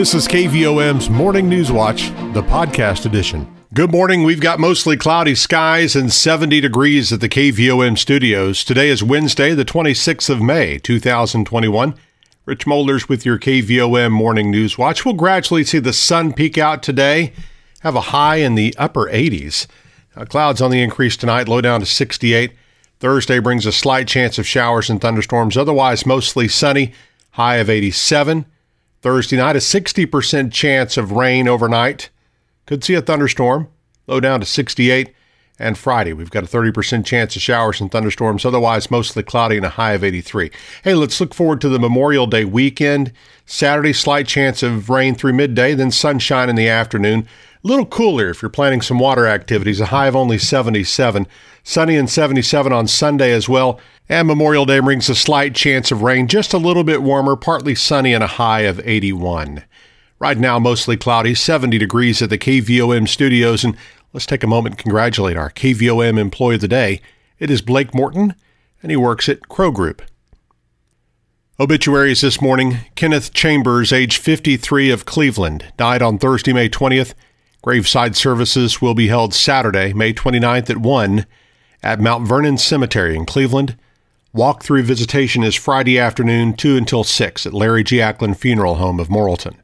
This is KVOM's Morning News Watch, the podcast edition. Good morning. We've got mostly cloudy skies and 70 degrees at the KVOM studios. Today is Wednesday, the 26th of May, 2021. Rich Molders with your KVOM Morning News Watch. We'll gradually see the sun peek out today, have a high in the upper 80s. Uh, clouds on the increase tonight, low down to 68. Thursday brings a slight chance of showers and thunderstorms, otherwise mostly sunny, high of 87. Thursday night, a 60% chance of rain overnight. Could see a thunderstorm, low down to 68. And Friday, we've got a 30% chance of showers and thunderstorms, otherwise mostly cloudy and a high of 83. Hey, let's look forward to the Memorial Day weekend. Saturday, slight chance of rain through midday, then sunshine in the afternoon. A little cooler if you're planning some water activities, a high of only 77. Sunny and 77 on Sunday as well. And Memorial Day brings a slight chance of rain, just a little bit warmer, partly sunny and a high of 81. Right now, mostly cloudy, 70 degrees at the KVOM studios. And let's take a moment and congratulate our KVOM employee of the day. It is Blake Morton, and he works at Crow Group. Obituaries this morning Kenneth Chambers, age 53 of Cleveland, died on Thursday, May 20th. Graveside services will be held Saturday, May 29th at 1 at Mount Vernon Cemetery in Cleveland. Walk-through visitation is Friday afternoon 2 until 6 at Larry G. Ackland Funeral Home of Morrilton.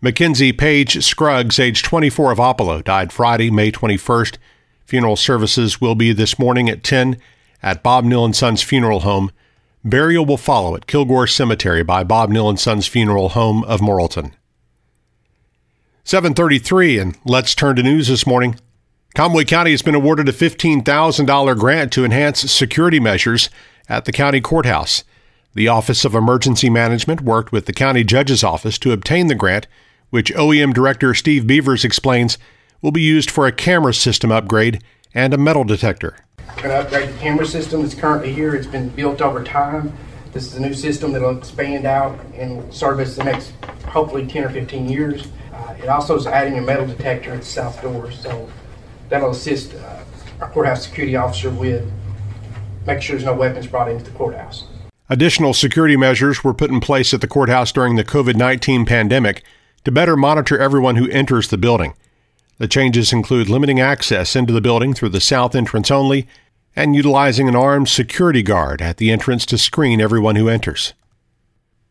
Mackenzie Page Scruggs, age 24 of Oppelo, died Friday, May 21st. Funeral services will be this morning at 10 at Bob Neal & Sons Funeral Home. Burial will follow at Kilgore Cemetery by Bob Neal & Sons Funeral Home of Morrilton. 733, and let's turn to news this morning. Conway County has been awarded a $15,000 grant to enhance security measures at the county courthouse. The Office of Emergency Management worked with the county judge's office to obtain the grant, which OEM Director Steve Beavers explains will be used for a camera system upgrade and a metal detector. Going to upgrade the camera system that's currently here. It's been built over time. This is a new system that'll expand out and service the next, hopefully, 10 or 15 years. It also is adding a metal detector at the south door, so that'll assist uh, our courthouse security officer with making sure there's no weapons brought into the courthouse. Additional security measures were put in place at the courthouse during the COVID 19 pandemic to better monitor everyone who enters the building. The changes include limiting access into the building through the south entrance only and utilizing an armed security guard at the entrance to screen everyone who enters.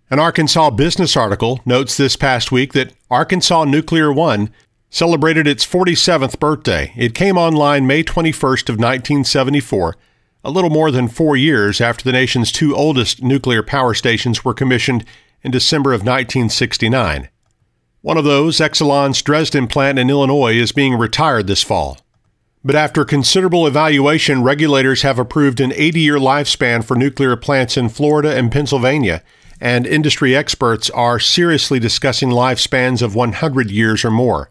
An Arkansas business article notes this past week that Arkansas Nuclear One celebrated its 47th birthday. It came online May 21st of 1974, a little more than 4 years after the nation's two oldest nuclear power stations were commissioned in December of 1969. One of those, Exelon's Dresden plant in Illinois, is being retired this fall. But after considerable evaluation, regulators have approved an 80 year lifespan for nuclear plants in Florida and Pennsylvania and industry experts are seriously discussing lifespans of 100 years or more.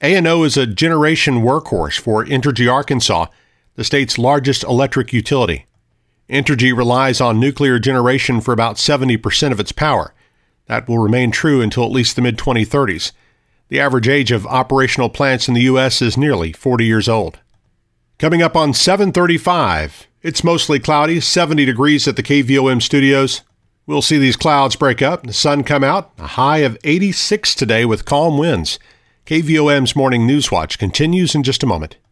ANO is a generation workhorse for Entergy Arkansas, the state's largest electric utility. Entergy relies on nuclear generation for about 70% of its power. That will remain true until at least the mid 2030s. The average age of operational plants in the U.S. is nearly 40 years old. Coming up on 735, it's mostly cloudy, 70 degrees at the KVOM studios. We'll see these clouds break up, the sun come out, a high of 86 today with calm winds. KVOM's Morning News Watch continues in just a moment.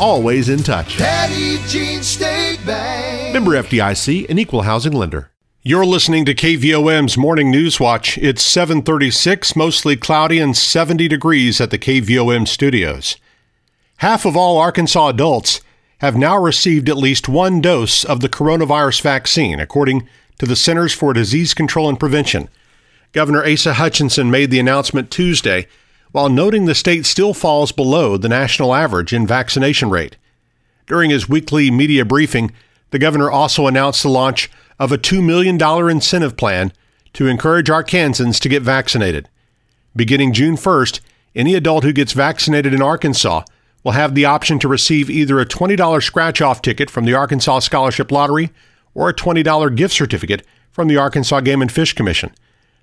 always in touch. Petit Jean State Bank. Member FDIC, an equal housing lender. You're listening to KVOM's Morning News Watch. It's 736, mostly cloudy and 70 degrees at the KVOM studios. Half of all Arkansas adults have now received at least one dose of the coronavirus vaccine, according to the Centers for Disease Control and Prevention. Governor Asa Hutchinson made the announcement Tuesday while noting the state still falls below the national average in vaccination rate. During his weekly media briefing, the governor also announced the launch of a $2 million incentive plan to encourage Arkansans to get vaccinated. Beginning June 1st, any adult who gets vaccinated in Arkansas will have the option to receive either a $20 scratch off ticket from the Arkansas Scholarship Lottery or a $20 gift certificate from the Arkansas Game and Fish Commission.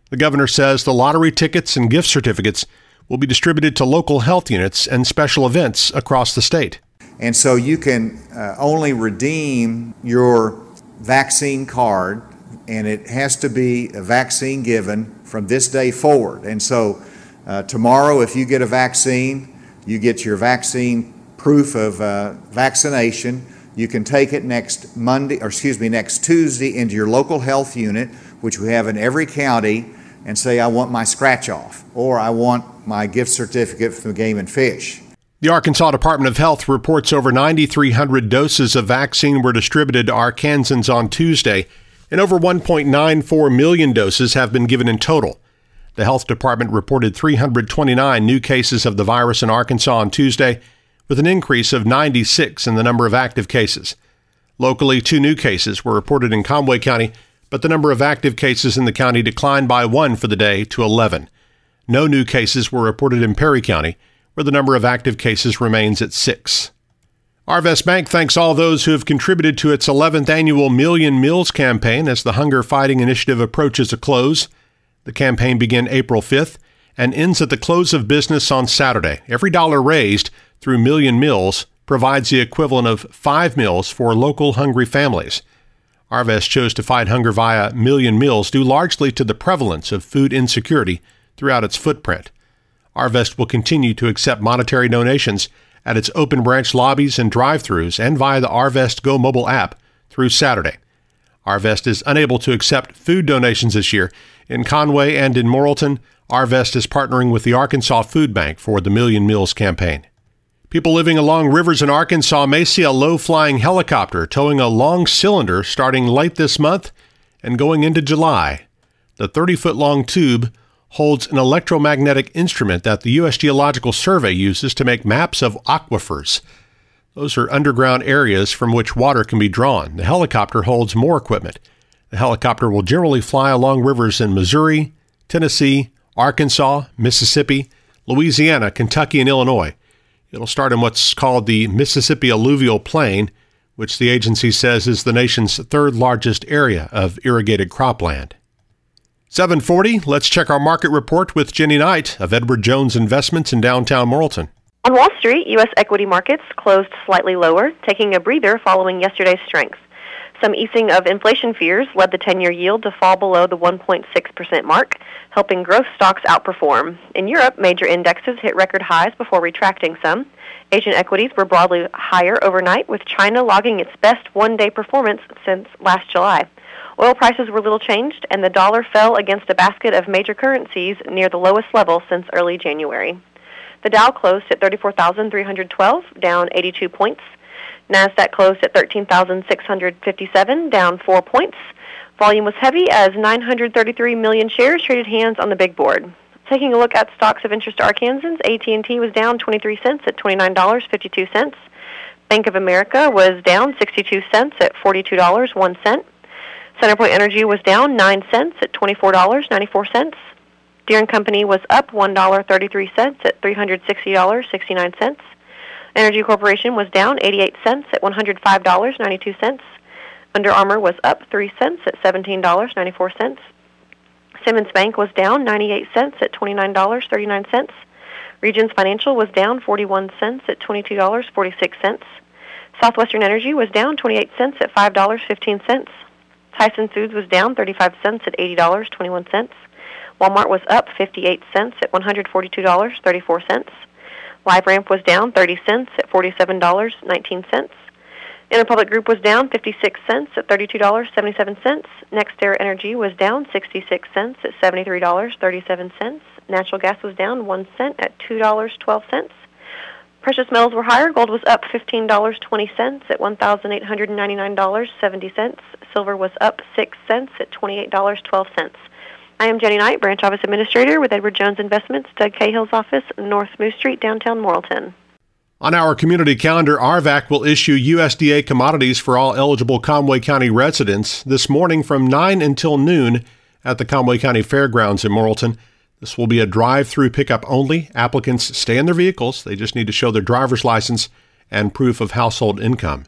The governor says the lottery tickets and gift certificates will be distributed to local health units and special events across the state. And so you can uh, only redeem your vaccine card, and it has to be a vaccine given from this day forward. And so uh, tomorrow, if you get a vaccine, you get your vaccine proof of uh, vaccination. You can take it next Monday, or excuse me, next Tuesday into your local health unit, which we have in every county, and say, I want my scratch off, or I want my gift certificate from Game and Fish. The Arkansas Department of Health reports over 9,300 doses of vaccine were distributed to Arkansans on Tuesday, and over 1.94 million doses have been given in total. The health department reported 329 new cases of the virus in Arkansas on Tuesday, with an increase of 96 in the number of active cases. Locally, two new cases were reported in Conway County, but the number of active cases in the county declined by one for the day to 11. No new cases were reported in Perry County where the number of active cases remains at six. Arvest Bank thanks all those who have contributed to its 11th annual Million Meals campaign as the hunger fighting initiative approaches a close. The campaign began April 5th and ends at the close of business on Saturday. Every dollar raised through Million Meals provides the equivalent of five meals for local hungry families. Arvest chose to fight hunger via Million Meals due largely to the prevalence of food insecurity throughout its footprint. Arvest will continue to accept monetary donations at its open branch lobbies and drive-throughs and via the Arvest Go mobile app through Saturday. Arvest is unable to accept food donations this year. In Conway and in Morrilton, Arvest is partnering with the Arkansas Food Bank for the Million Meals campaign. People living along rivers in Arkansas may see a low flying helicopter towing a long cylinder starting late this month and going into July. The 30 foot long tube holds an electromagnetic instrument that the U.S. Geological Survey uses to make maps of aquifers. Those are underground areas from which water can be drawn. The helicopter holds more equipment. The helicopter will generally fly along rivers in Missouri, Tennessee, Arkansas, Mississippi, Louisiana, Kentucky, and Illinois. It'll start in what's called the Mississippi Alluvial Plain, which the agency says is the nation's third largest area of irrigated cropland. 740, let's check our market report with Jenny Knight of Edward Jones Investments in downtown Morrilton. On Wall Street, U.S. equity markets closed slightly lower, taking a breather following yesterday's strength. Some easing of inflation fears led the 10 year yield to fall below the 1.6% mark, helping growth stocks outperform. In Europe, major indexes hit record highs before retracting some. Asian equities were broadly higher overnight, with China logging its best one day performance since last July. Oil prices were little changed, and the dollar fell against a basket of major currencies near the lowest level since early January. The Dow closed at 34,312, down 82 points. Nasdaq closed at 13,657, down 4 points. Volume was heavy as 933 million shares traded hands on the big board. Taking a look at stocks of interest to Arkansans, AT&T was down 23 cents at $29.52. Bank of America was down 62 cents at $42.01. CenterPoint Energy was down 9 cents at $24.94. Deere & Company was up $1.33 at $360.69. Entergy Corporation was down 88 cents at $105.92. Under Armour was up 3 cents at $17.94. Simmons Bank was down 98 cents at $29.39. Regions Financial was down 41 cents at $22.46. Southwestern Energy was down 28 cents at $5.15. Tyson Foods was down 35 cents at $80.21. Walmart was up 58 cents at $142.34. LiveRamp was down 30 cents at $47.19. Interpublic Group was down 56 cents at $32.77. NextEra Energy was down 66 cents at $73.37. Natural gas was down 1 cent at $2.12. Precious metals were higher. Gold was up $15.20 at $1,899.70. Silver was up 6 cents at $28.12. I am Jenny Knight, Branch Office Administrator with Edward Jones Investments, Doug Cahill's office, North Moose Street, downtown Morrilton. On our community calendar, ARVAC will issue USDA commodities for all eligible Conway County residents this morning from 9 until noon at the Conway County Fairgrounds in Morrilton. This will be a drive through pickup only. Applicants stay in their vehicles, they just need to show their driver's license and proof of household income.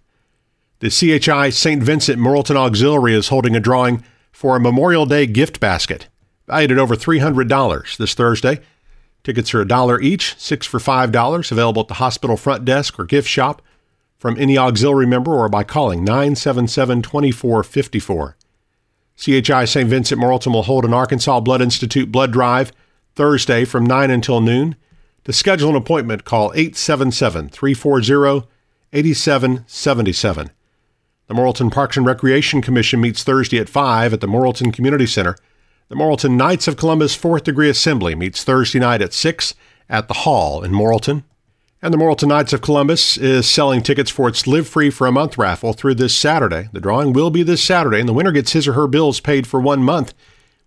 The CHI St. Vincent Morrilton Auxiliary is holding a drawing for a Memorial Day gift basket valued at over $300 this Thursday. Tickets are a dollar each, six for $5, available at the hospital front desk or gift shop from any auxiliary member or by calling 977 2454. CHI St. Vincent Morrilton will hold an Arkansas Blood Institute blood drive Thursday from 9 until noon. To schedule an appointment, call 877 340 8777. The Morrilton Parks and Recreation Commission meets Thursday at 5 at the Morrilton Community Center. The Morrilton Knights of Columbus Fourth Degree Assembly meets Thursday night at 6 at the Hall in Morrilton. And the Morrilton Knights of Columbus is selling tickets for its Live Free for a Month raffle through this Saturday. The drawing will be this Saturday, and the winner gets his or her bills paid for one month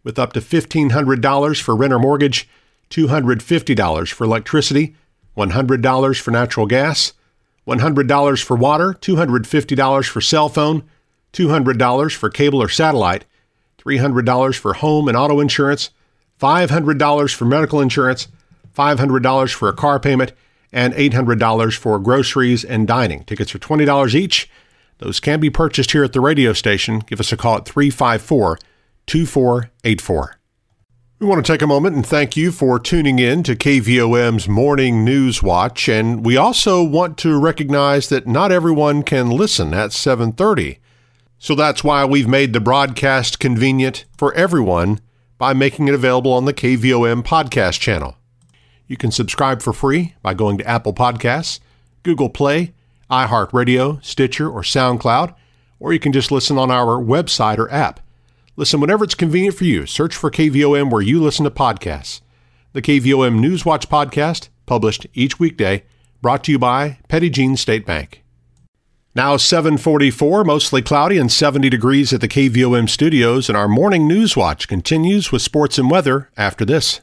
with up to $1,500 for rent or mortgage, $250 for electricity, $100 for natural gas, $100 for water, $250 for cell phone, $200 for cable or satellite, $300 for home and auto insurance, $500 for medical insurance, $500 for a car payment, and $800 for groceries and dining. Tickets are $20 each. Those can be purchased here at the radio station. Give us a call at 354 2484. We want to take a moment and thank you for tuning in to KVOM's Morning News Watch and we also want to recognize that not everyone can listen at 7:30. So that's why we've made the broadcast convenient for everyone by making it available on the KVOM podcast channel. You can subscribe for free by going to Apple Podcasts, Google Play, iHeartRadio, Stitcher, or SoundCloud, or you can just listen on our website or app. Listen whenever it's convenient for you. Search for KVOM where you listen to podcasts. The KVOM Newswatch podcast, published each weekday, brought to you by Petit Jean State Bank. Now 744, mostly cloudy and 70 degrees at the KVOM studios, and our morning news watch continues with sports and weather after this.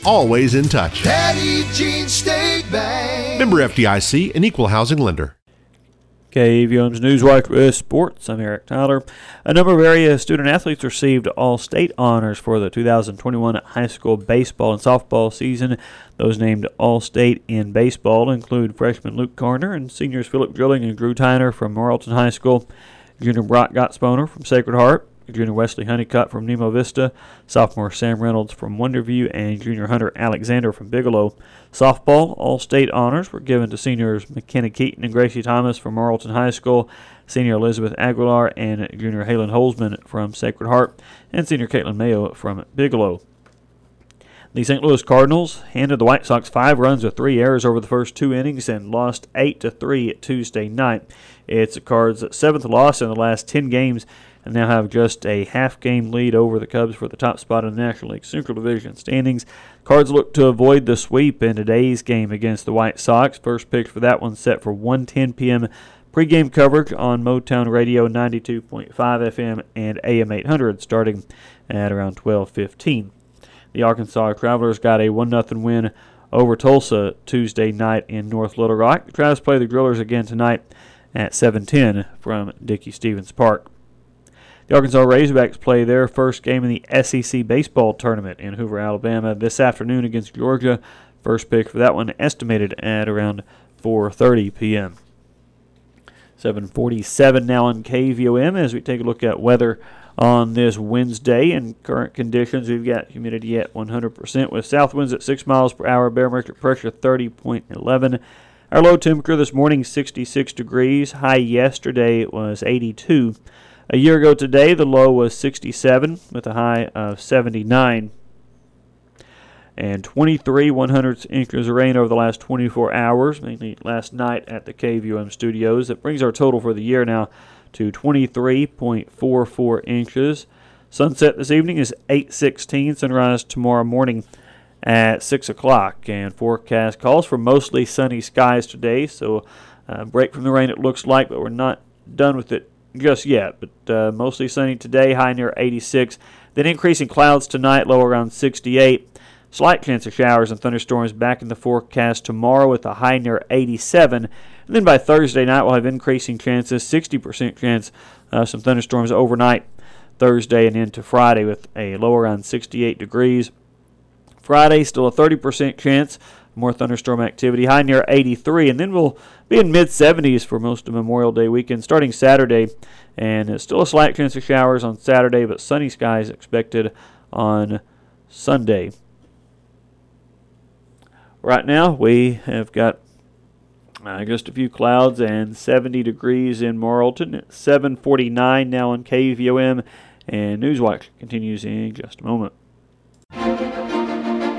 always in touch. Petit Jean State Bank. Member FDIC, an equal housing lender. KVOM's Newswatch with Sports. I'm Eric Tyler. A number of area student athletes received all state honors for the 2021 high school baseball and softball season. Those named all state in baseball include freshman Luke Garner and seniors Philip Drilling and Drew Tyner from Morrilton High School, junior Brock Gottsponer from Sacred Heart, junior Wesley Honeycutt from Nemo Vista, sophomore Sam Reynolds from Wonderview, and junior Hunter Alexander from Bigelow. Softball, all state honors were given to seniors McKenna Keaton and Gracie Thomas from Morrilton High School, senior Elizabeth Aguilar and junior Halen Holzman from Sacred Heart, and senior Caitlin Mayo from Bigelow. The St. Louis Cardinals handed the White Sox five runs with three errors over the first two innings and lost eight to three Tuesday night. It's the Cards' seventh loss in the last ten games and now have just a half game lead over the Cubs for the top spot in the National League Central Division standings. Cards look to avoid the sweep in today's game against the White Sox. First pitch for that one set for 1:10 p.m. Pre-game coverage on Motown Radio 92.5 FM and AM 800 starting at around 12:15. The Arkansas Travelers got a 1-0 win over Tulsa Tuesday night in North Little Rock. The Travs play the Drillers again tonight at 7:10 from Dickey-Stephens Park. The Arkansas Razorbacks play their first game in the SEC baseball tournament in Hoover, Alabama this afternoon against Georgia. First pick for that one estimated at around 4:30 p.m. 747 now on KVOM as we take a look at weather on this Wednesday and current conditions. We've got humidity at 100% with south winds at 6 miles per hour, barometric pressure 30.11. Our low temperature this morning 66 degrees. High yesterday was 82. A year ago today, the low was 67 with a high of 79. And 23 one hundredths inches of rain over the last 24 hours, mainly last night at the KVOM studios. That brings our total for the year now to 23.44 inches. Sunset this evening is 8:16. Sunrise tomorrow morning at 6 o'clock. And forecast calls for mostly sunny skies today, so uh, break from the rain it looks like, but we're not done with it just yet. But uh, mostly sunny today, high near 86. Then increasing clouds tonight, low around 68. Slight chance of showers and thunderstorms back in the forecast tomorrow with a high near 87. And then by Thursday night, we'll have increasing chances, 60% chance of some thunderstorms overnight Thursday and into Friday with a low around 68 degrees. Friday, still a 30% chance. More thunderstorm activity, high near 83. And then we'll be in mid 70s for most of Memorial Day weekend starting Saturday. And it's still a slight chance of showers on Saturday, but sunny skies expected on Sunday. Right now, we have got uh, just a few clouds and 70 degrees in Morrilton. 749 now on KVOM. And Newswatch continues in just a moment.